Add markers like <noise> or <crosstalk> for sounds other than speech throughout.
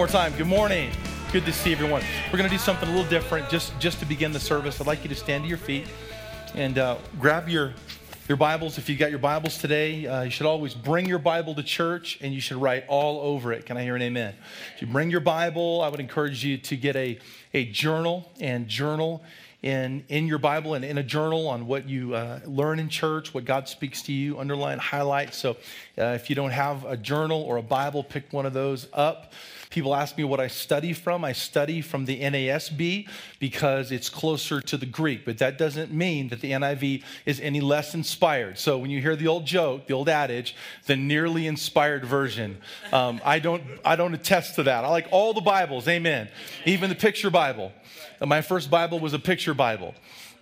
More time. Good morning. Good to see everyone. We're going to do something a little different just, just to begin the service. I'd like you to stand to your feet and uh, grab your, your Bibles. If you got your Bibles today, uh, you should always bring your Bible to church and you should write all over it. Can I hear an amen? If you bring your Bible, I would encourage you to get a, a journal and journal in, in your Bible and in a journal on what you uh, learn in church, what God speaks to you, underline, highlight. So uh, if you don't have a journal or a Bible, pick one of those up. People ask me what I study from. I study from the NASB because it's closer to the Greek, but that doesn't mean that the NIV is any less inspired. So when you hear the old joke, the old adage, the nearly inspired version, um, I, don't, I don't attest to that. I like all the Bibles, amen. Even the picture Bible. My first Bible was a picture Bible.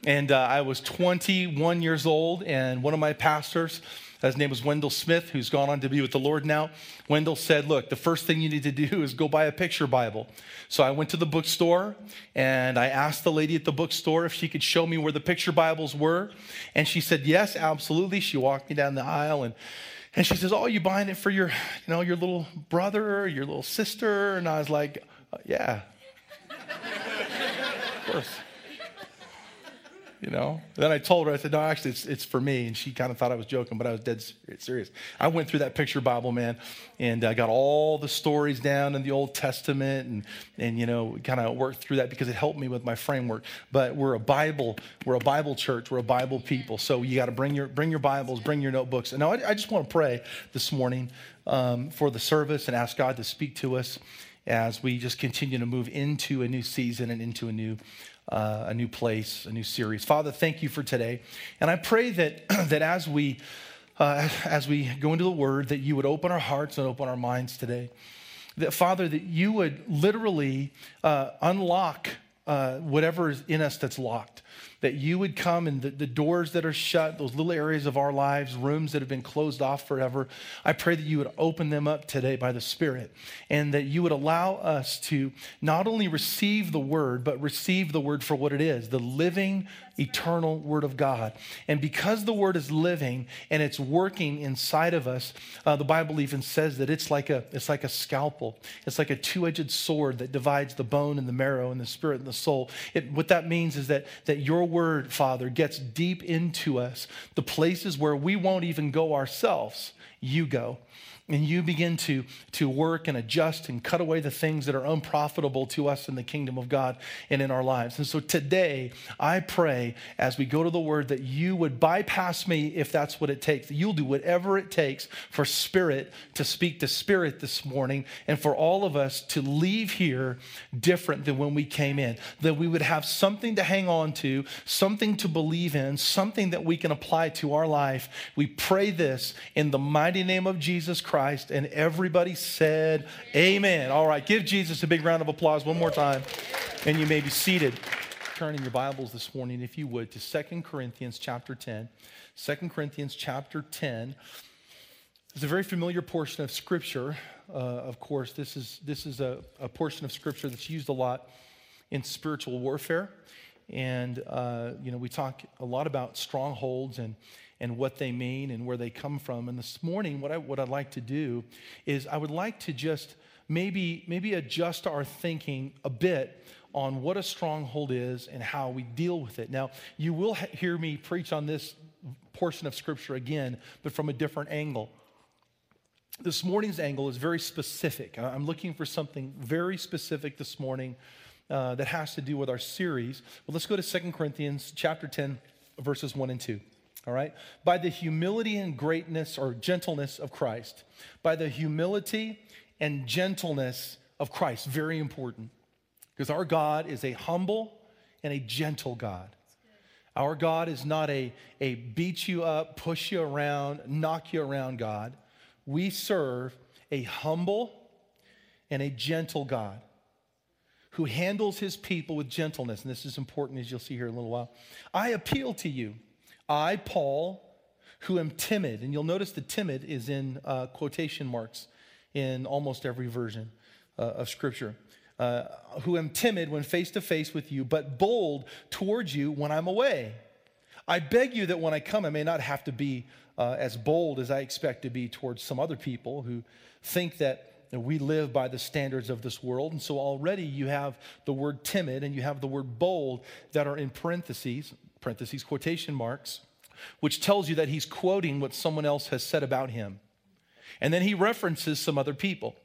And uh, I was 21 years old, and one of my pastors, his name was Wendell Smith, who's gone on to be with the Lord now. Wendell said, Look, the first thing you need to do is go buy a picture Bible. So I went to the bookstore and I asked the lady at the bookstore if she could show me where the picture Bibles were. And she said, Yes, absolutely. She walked me down the aisle and and she says, Oh, you buying it for your, you know, your little brother your little sister? And I was like, Yeah. <laughs> of course you know? then I told her, I said, no, actually, it's, it's for me. And she kind of thought I was joking, but I was dead serious. I went through that picture Bible, man, and I got all the stories down in the Old Testament and, and you know, kind of worked through that because it helped me with my framework. But we're a Bible, we're a Bible church, we're a Bible people. So you got to bring your, bring your Bibles, bring your notebooks. And now I, I just want to pray this morning um, for the service and ask God to speak to us as we just continue to move into a new season and into a new uh, a new place, a new series. Father, thank you for today. And I pray that, <clears throat> that as, we, uh, as we go into the word, that you would open our hearts and open our minds today. That, Father, that you would literally uh, unlock uh, whatever is in us that's locked that you would come and the, the, doors that are shut, those little areas of our lives, rooms that have been closed off forever, I pray that you would open them up today by the Spirit and that you would allow us to not only receive the word, but receive the word for what it is the living, eternal word of God. And because the word is living and it's working inside of us, uh, the Bible even says that it's like a, it's like a scalpel, it's like a two edged sword that divides the bone and the marrow and the spirit and the soul. It, what that means is that, that your word, Father, gets deep into us, the places where we won't even go ourselves, you go and you begin to, to work and adjust and cut away the things that are unprofitable to us in the kingdom of God and in our lives. And so today, I pray as we go to the word that you would bypass me if that's what it takes. You'll do whatever it takes for spirit to speak to spirit this morning and for all of us to leave here different than when we came in. That we would have something to hang on to, something to believe in, something that we can apply to our life. We pray this in the mighty name of Jesus Christ. Christ. And everybody said, Amen. All right, give Jesus a big round of applause one more time. And you may be seated. Turn in your Bibles this morning, if you would, to Second Corinthians chapter 10. 2 Corinthians chapter 10 is a very familiar portion of Scripture. Uh, of course, this is, this is a, a, portion of Scripture that's used a lot in spiritual warfare. And, uh, you know, we talk a lot about strongholds and and what they mean and where they come from. And this morning, what, I, what I'd like to do is I would like to just maybe, maybe adjust our thinking a bit on what a stronghold is and how we deal with it. Now, you will ha- hear me preach on this portion of Scripture again, but from a different angle. This morning's angle is very specific. I'm looking for something very specific this morning uh, that has to do with our series. Well, let's go to Second Corinthians chapter 10, verses 1 and 2 all right? By the humility and greatness or gentleness of Christ. By the humility and gentleness of Christ. Very important. Because our God is a humble and a gentle God. Our God is not a, a beat you up, push you around, knock you around God. We serve a humble and a gentle God who handles his people with gentleness. And this is important as you'll see here in a little while. I appeal to you I, Paul, who am timid, and you'll notice the timid is in uh, quotation marks in almost every version uh, of Scripture. Uh, who am timid when face to face with you, but bold towards you when I'm away. I beg you that when I come, I may not have to be uh, as bold as I expect to be towards some other people who think that we live by the standards of this world. And so already you have the word timid and you have the word bold that are in parentheses, parentheses, quotation marks, which tells you that he's quoting what someone else has said about him. And then he references some other people.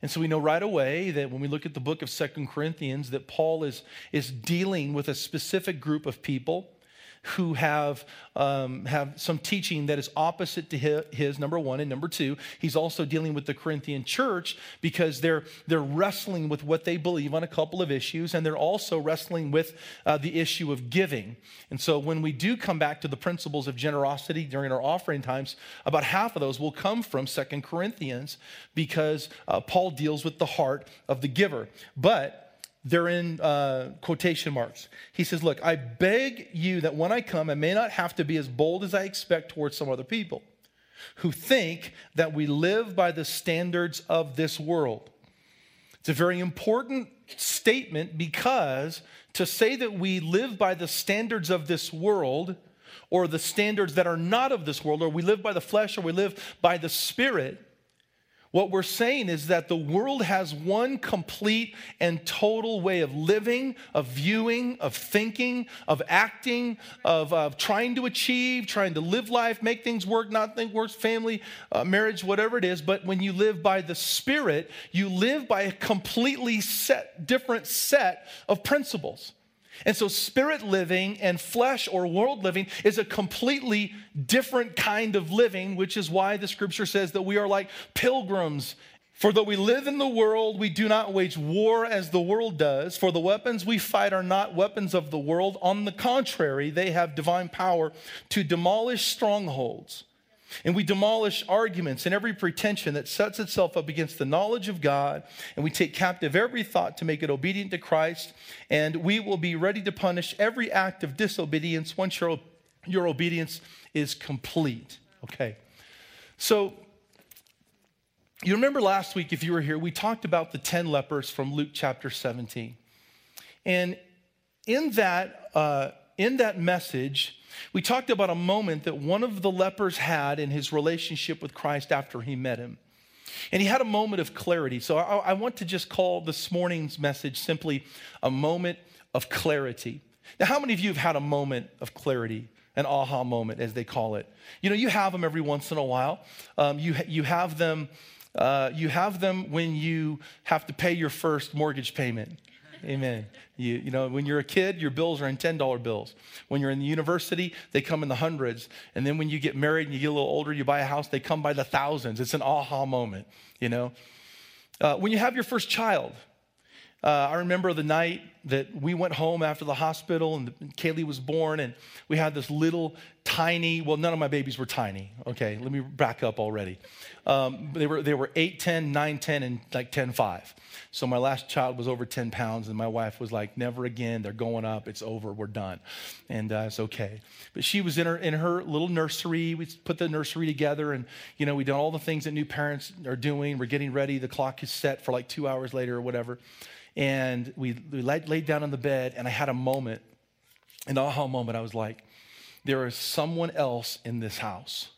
And so we know right away that when we look at the book of Second Corinthians, that Paul is, is dealing with a specific group of people who have, um, have some teaching that is opposite to his, number one. And number two, he's also dealing with the Corinthian church because they're, they're wrestling with what they believe on a couple of issues, and they're also wrestling with uh, the issue of giving. And so when we do come back to the principles of generosity during our offering times, about half of those will come from Second Corinthians because uh, Paul deals with the heart of the giver. But they're in uh, quotation marks. He says, Look, I beg you that when I come, I may not have to be as bold as I expect towards some other people who think that we live by the standards of this world. It's a very important statement because to say that we live by the standards of this world or the standards that are not of this world, or we live by the flesh or we live by the spirit, what we're saying is that the world has one complete and total way of living, of viewing, of thinking, of acting, of, of trying to achieve, trying to live life, make things work, not think works, family, uh, marriage, whatever it is. But when you live by the Spirit, you live by a completely set, different set of principles. And so, spirit living and flesh or world living is a completely different kind of living, which is why the scripture says that we are like pilgrims. For though we live in the world, we do not wage war as the world does. For the weapons we fight are not weapons of the world. On the contrary, they have divine power to demolish strongholds. And we demolish arguments and every pretension that sets itself up against the knowledge of God. And we take captive every thought to make it obedient to Christ. And we will be ready to punish every act of disobedience once your, your obedience is complete. Okay. So, you remember last week, if you were here, we talked about the 10 lepers from Luke chapter 17. And in that, uh, in that message, we talked about a moment that one of the lepers had in his relationship with Christ after he met him. And he had a moment of clarity. So I, I, want to just call this morning's message simply a moment of clarity. Now, how many of you have had a moment of clarity? An aha moment, as they call it. You know, you have them every once in a while. Um, you, you have them. Uh, you have them when you have to pay your first mortgage payment. Amen. You, you know, when you're a kid, your bills are in $10 bills. When you're in the university, they come in the hundreds. And then when you get married and you get a little older, you buy a house, they come by the thousands. It's an aha moment, you know. Uh, when you have your first child, uh, I remember the night that we went home after the hospital and Kaylee was born, and we had this little tiny, well, none of my babies were tiny. Okay, let me back up already. Um, they, were, they were 8, 10, 9, 10, and like 10, 5. So my last child was over 10 pounds, and my wife was like, never again. They're going up. It's over. We're done. And uh, it's okay. But she was in her, in her little nursery. We put the nursery together, and, you know, we did all the things that new parents are doing. We're getting ready. The clock is set for like two hours later or whatever. And we, we laid, laid down on the bed, and I had a moment, an aha moment. I was like, there is someone else in this house,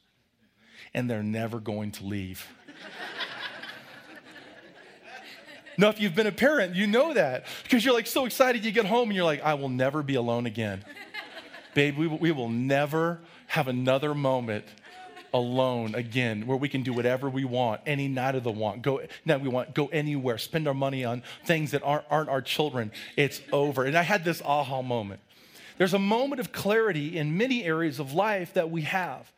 and they're never going to leave. <laughs> now, if you've been a parent, you know that because you're like so excited you get home and you're like, I will never be alone again. <laughs> Babe, we, we will never have another moment alone again, where we can do whatever we want, any night of the want. Go now we want go anywhere, spend our money on things that aren't, aren't our children. It's over. And I had this aha moment. There's a moment of clarity in many areas of life that we have.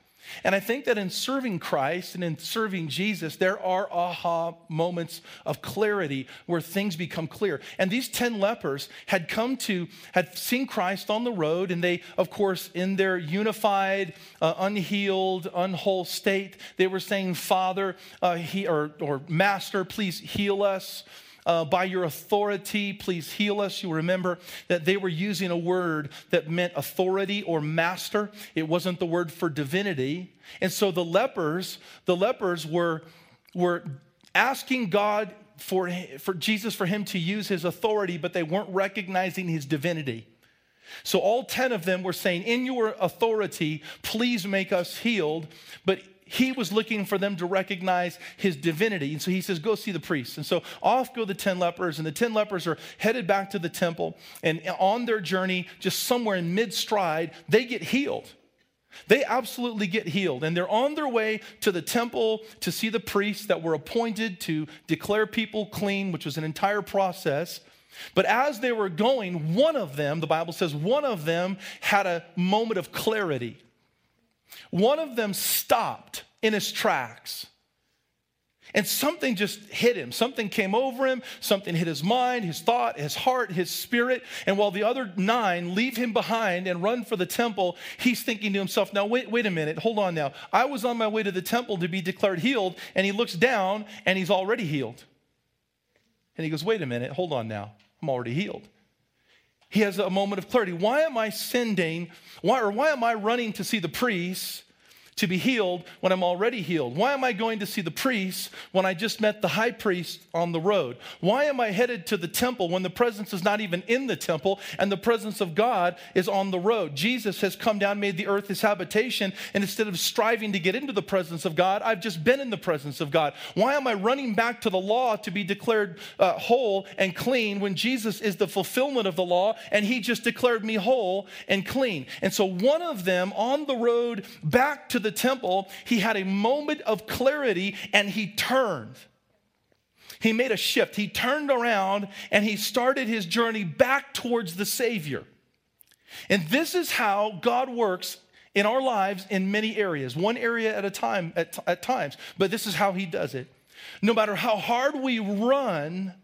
And I think that in serving Christ and in serving Jesus, there are aha moments of clarity where things become clear. And these 10 lepers had come to, had seen Christ on the road, and they, of course, in their unified, uh, unhealed, unwhole state, they were saying, Father, uh, he, or, or Master, please heal us uh, by your authority, please heal us. You remember that they were using a word that meant authority or master. It wasn't the word for divinity. And so the lepers, the lepers were, were asking God for, for Jesus, for him to use his authority, but they weren't recognizing his divinity. So all 10 of them were saying, In your authority, please make us healed. But he was looking for them to recognize his divinity. And so he says, Go see the priests. And so off go the 10 lepers, and the 10 lepers are headed back to the temple. And on their journey, just somewhere in mid stride, they get healed. They absolutely get healed. And they're on their way to the temple to see the priests that were appointed to declare people clean, which was an entire process. But as they were going, one of them, the Bible says, one of them had a moment of clarity. One of them stopped in his tracks. And something just hit him. Something came over him. Something hit his mind, his thought, his heart, his spirit. And while the other nine leave him behind and run for the temple, he's thinking to himself, now, wait, wait a minute. Hold on now. I was on my way to the temple to be declared healed. And he looks down and he's already healed. And he goes, wait a minute. Hold on now. I'm already healed. He has a moment of clarity. Why am I sending, why, or why am I running to see the priest to be healed when I'm already healed? Why am I going to see the priest when I just met the high priest on the road? Why am I headed to the temple when the presence is not even in the temple and the presence of God is on the road? Jesus has come down, made the earth his habitation, and instead of striving to get into the presence of God, I've just been in the presence of God. Why am I running back to the law to be declared uh, whole and clean when Jesus is the fulfillment of the law and he just declared me whole and clean? And so one of them on the road back to the the temple, he had a moment of clarity and he turned. He made a shift. He turned around and he started his journey back towards the Savior. And this is how God works in our lives in many areas, one area at a time at, at times, but this is how he does it. No matter how hard we run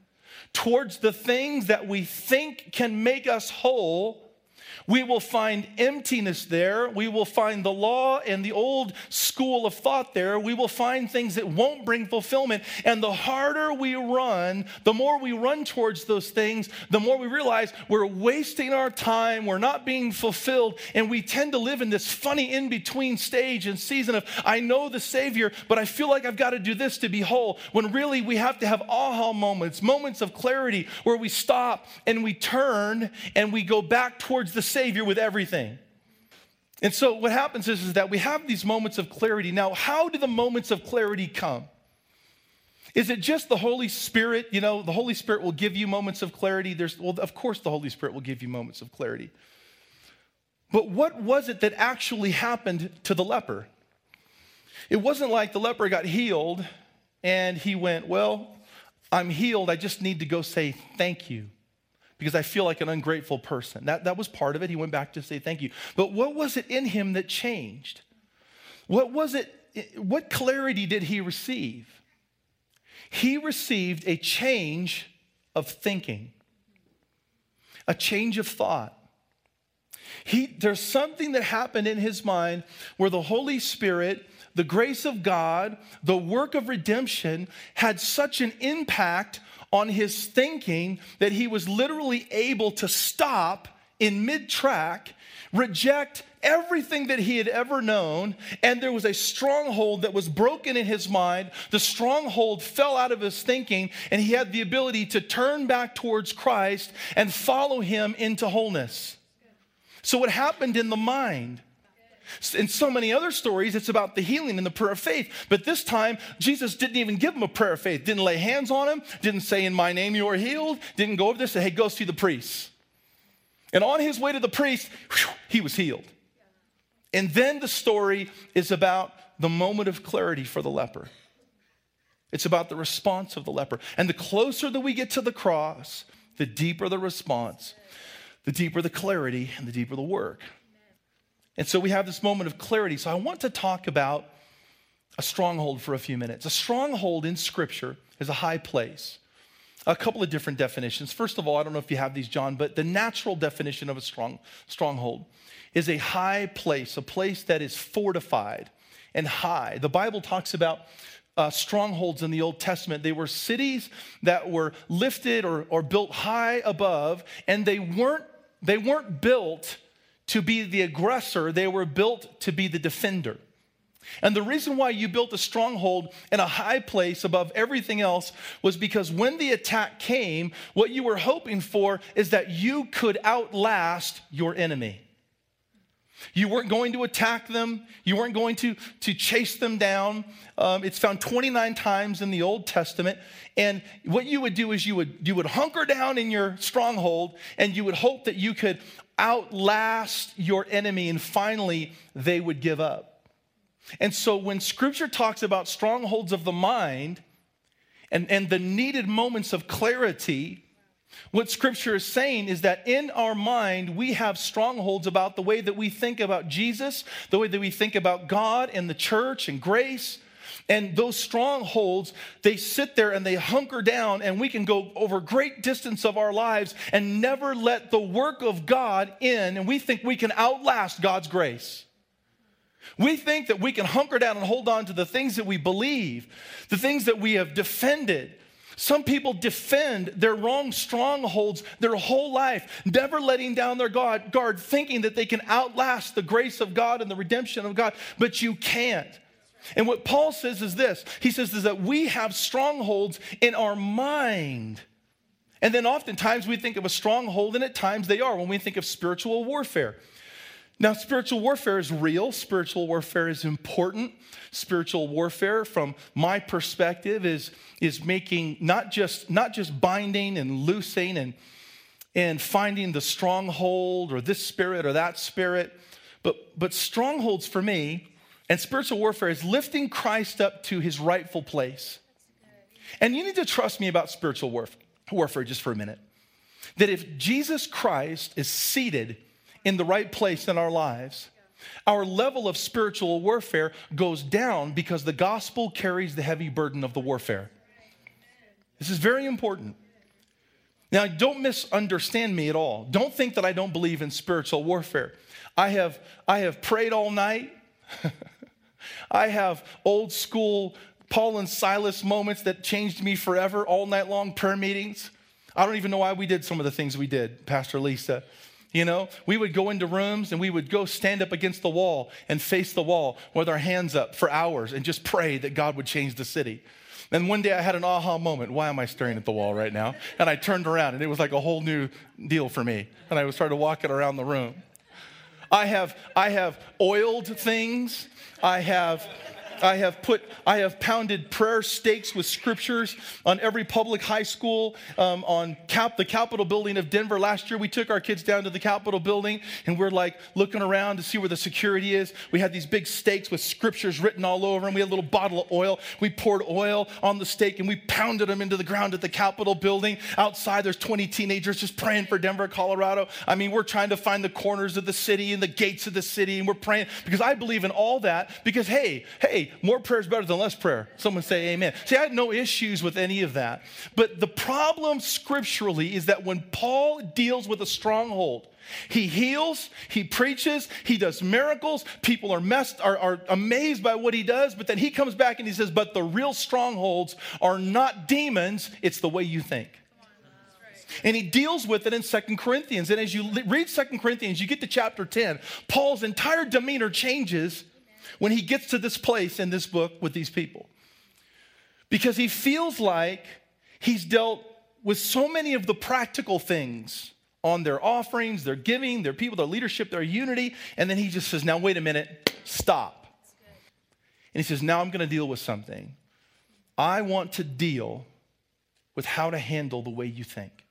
towards the things that we think can make us whole, we will find emptiness there. We will find the law and the old school of thought there. We will find things that won't bring fulfillment. And the harder we run, the more we run towards those things, the more we realize we're wasting our time, we're not being fulfilled, and we tend to live in this funny in between stage and season of, I know the Savior, but I feel like I've got to do this to be whole. When really we have to have aha moments, moments of clarity where we stop and we turn and we go back towards the Savior with everything. And so what happens is, is that we have these moments of clarity. Now, how do the moments of clarity come? Is it just the Holy Spirit? You know, the Holy Spirit will give you moments of clarity. There's, well, of course, the Holy Spirit will give you moments of clarity. But what was it that actually happened to the leper? It wasn't like the leper got healed and he went, Well, I'm healed. I just need to go say thank you because I feel like an ungrateful person. That, that was part of it. He went back to say thank you. But what was it in him that changed? What was it? What clarity did he receive? He received a change of thinking, a change of thought. He, there's something that happened in his mind where the Holy Spirit, the grace of God, the work of redemption had such an impact on his thinking that he was literally able to stop in mid track, reject everything that he had ever known, and there was a stronghold that was broken in his mind. The stronghold fell out of his thinking, and he had the ability to turn back towards Christ and follow him into wholeness. So, what happened in the mind? In so many other stories, it's about the healing and the prayer of faith. But this time, Jesus didn't even give him a prayer of faith, didn't lay hands on him, didn't say, In my name you are healed, didn't go over there say, Hey, go see the priest. And on his way to the priest, whew, he was healed. And then the story is about the moment of clarity for the leper. It's about the response of the leper. And the closer that we get to the cross, the deeper the response, the deeper the clarity, and the deeper the work. And so we have this moment of clarity. So I want to talk about a stronghold for a few minutes. A stronghold in Scripture is a high place. A couple of different definitions. First of all, I don't know if you have these, John, but the natural definition of a strong stronghold is a high place, a place that is fortified and high. The Bible talks about uh, strongholds in the Old Testament. They were cities that were lifted or, or built high above, and they weren't, they weren't built to be the aggressor, they were built to be the defender. And the reason why you built a stronghold in a high place above everything else was because when the attack came, what you were hoping for is that you could outlast your enemy. You weren't going to attack them. You weren't going to, to chase them down. Um, it's found 29 times in the Old Testament. And what you would do is you would, you would hunker down in your stronghold and you would hope that you could outlast your enemy and finally they would give up. And so when scripture talks about strongholds of the mind and, and the needed moments of clarity, what scripture is saying is that in our mind, we have strongholds about the way that we think about Jesus, the way that we think about God and the church and grace. And those strongholds, they sit there and they hunker down, and we can go over great distance of our lives and never let the work of God in, and we think we can outlast God's grace. We think that we can hunker down and hold on to the things that we believe, the things that we have defended, some people defend their wrong strongholds their whole life, never letting down their guard, thinking that they can outlast the grace of God and the redemption of God, but you can't. And what Paul says is this he says is that we have strongholds in our mind. And then oftentimes we think of a stronghold, and at times they are when we think of spiritual warfare. Now, spiritual warfare is real, spiritual warfare is important. Spiritual warfare, from my perspective, is, is making not just, not just binding and loosing and, and finding the stronghold or this spirit or that spirit, but, but strongholds for me and spiritual warfare is lifting Christ up to his rightful place. And you need to trust me about spiritual warfare, just for a minute. That if Jesus Christ is seated in the right place in our lives, our level of spiritual warfare goes down because the gospel carries the heavy burden of the warfare. This is very important. Now, don't misunderstand me at all. Don't think that I don't believe in spiritual warfare. I have, I have prayed all night. <laughs> I have old school Paul and Silas moments that changed me forever, all night long prayer meetings. I don't even know why we did some of the things we did, Pastor Lisa. You know, we would go into rooms and we would go stand up against the wall and face the wall with our hands up for hours and just pray that God would change the city. And one day I had an aha moment. Why am I staring at the wall right now? And I turned around and it was like a whole new deal for me. And I was started walking around the room. I have, I have oiled things. I have I have put, I have pounded prayer stakes with scriptures on every public high school, um, on Cap, the Capitol building of Denver. Last year, we took our kids down to the Capitol building and we're like looking around to see where the security is. We had these big stakes with scriptures written all over them. We had a little bottle of oil. We poured oil on the stake and we pounded them into the ground at the Capitol building. Outside, there's 20 teenagers just praying for Denver, Colorado. I mean, we're trying to find the corners of the city and the gates of the city and we're praying because I believe in all that because, hey, hey, more prayer is better than less prayer. Someone say amen. See, I had no issues with any of that. But the problem scripturally is that when Paul deals with a stronghold, he heals, he preaches, he does miracles. People are messed, are, are amazed by what he does, but then he comes back and he says, But the real strongholds are not demons, it's the way you think. And he deals with it in Second Corinthians. And as you read Second Corinthians, you get to chapter 10, Paul's entire demeanor changes when he gets to this place in this book with these people. Because he feels like he's dealt with so many of the practical things on their offerings, their giving, their people, their leadership, their unity. And then he just says, Now, wait a minute, stop. And he says, Now I'm going to deal with something. I want to deal with how to handle the way you think.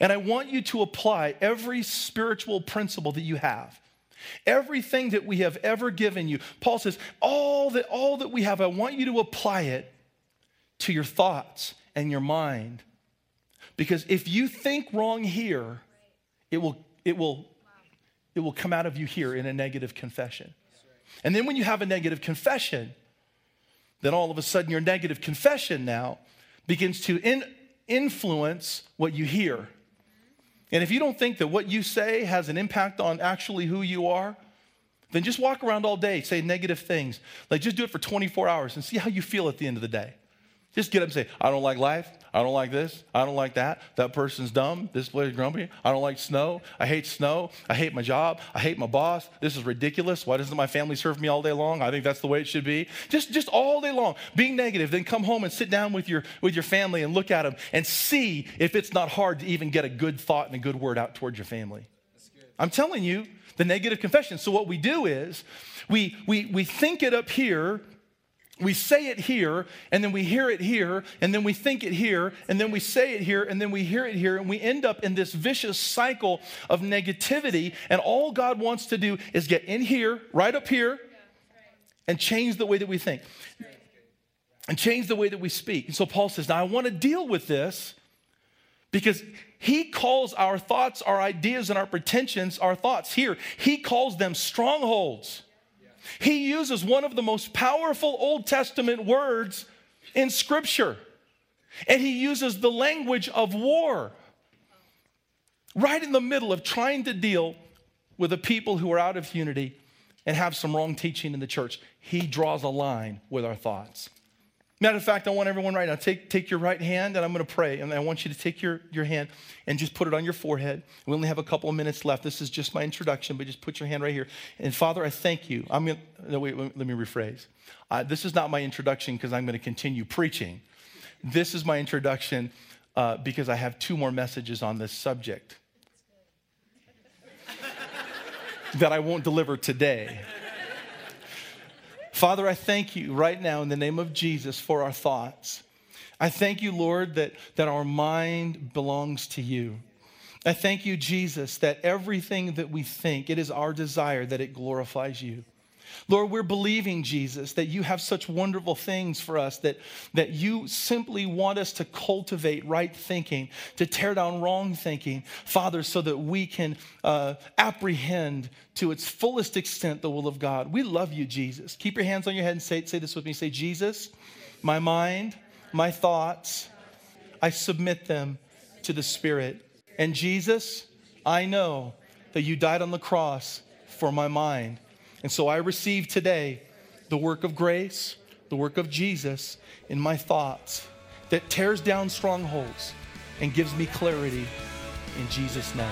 And I want you to apply every spiritual principle that you have Everything that we have ever given you. Paul says, all that, all that we have, I want you to apply it to your thoughts and your mind. Because if you think wrong here, it will, it will, it will come out of you here in a negative confession. And then when you have a negative confession, then all of a sudden your negative confession now begins to in, influence what you hear. And if you don't think that what you say has an impact on actually who you are, then just walk around all day, say negative things. Like just do it for 24 hours and see how you feel at the end of the day. Just get up and say, I don't like life. I don't like this. I don't like that. That person's dumb. This player's grumpy. I don't like snow. I hate snow. I hate my job. I hate my boss. This is ridiculous. Why doesn't my family serve me all day long? I think that's the way it should be. Just, just all day long, being negative. Then come home and sit down with your, with your family and look at them and see if it's not hard to even get a good thought and a good word out towards your family. I'm telling you, the negative confession. So what we do is we, we, we think it up here, we say it here, and then we hear it here, and then we think it here, and then we say it here, and then we hear it here, and we end up in this vicious cycle of negativity. And all God wants to do is get in here, right up here, and change the way that we think and change the way that we speak. And so Paul says, Now I want to deal with this because he calls our thoughts, our ideas, and our pretensions our thoughts. Here, he calls them strongholds. He uses one of the most powerful Old Testament words in Scripture, and he uses the language of war right in the middle of trying to deal with a people who are out of unity and have some wrong teaching in the church. He draws a line with our thoughts. Matter of fact, I want everyone right now, take, take your right hand and I'm going to pray. And I want you to take your, your hand and just put it on your forehead. We only have a couple of minutes left. This is just my introduction, but just put your hand right here. And Father, I thank you. I'm to, no, wait, let me rephrase. Uh, this is not my introduction because I'm going to continue preaching. This is my introduction uh, because I have two more messages on this subject <laughs> that I won't deliver today. Father, I thank you right now in the name of Jesus for our thoughts. I thank you, Lord, that, that our mind belongs to you. I thank you, Jesus, that everything that we think, it is our desire that it glorifies you. Lord, we're believing, Jesus, that you have such wonderful things for us, that, that you simply want us to cultivate right thinking, to tear down wrong thinking, Father, so that we can uh, apprehend to its fullest extent the will of God. We love you, Jesus. Keep your hands on your head and say, say this with me. Say, Jesus, my mind, my thoughts, I submit them to the Spirit. And Jesus, I know that you died on the cross for my mind. And so I receive today the work of grace, the work of Jesus in my thoughts that tears down strongholds and gives me clarity in Jesus' name.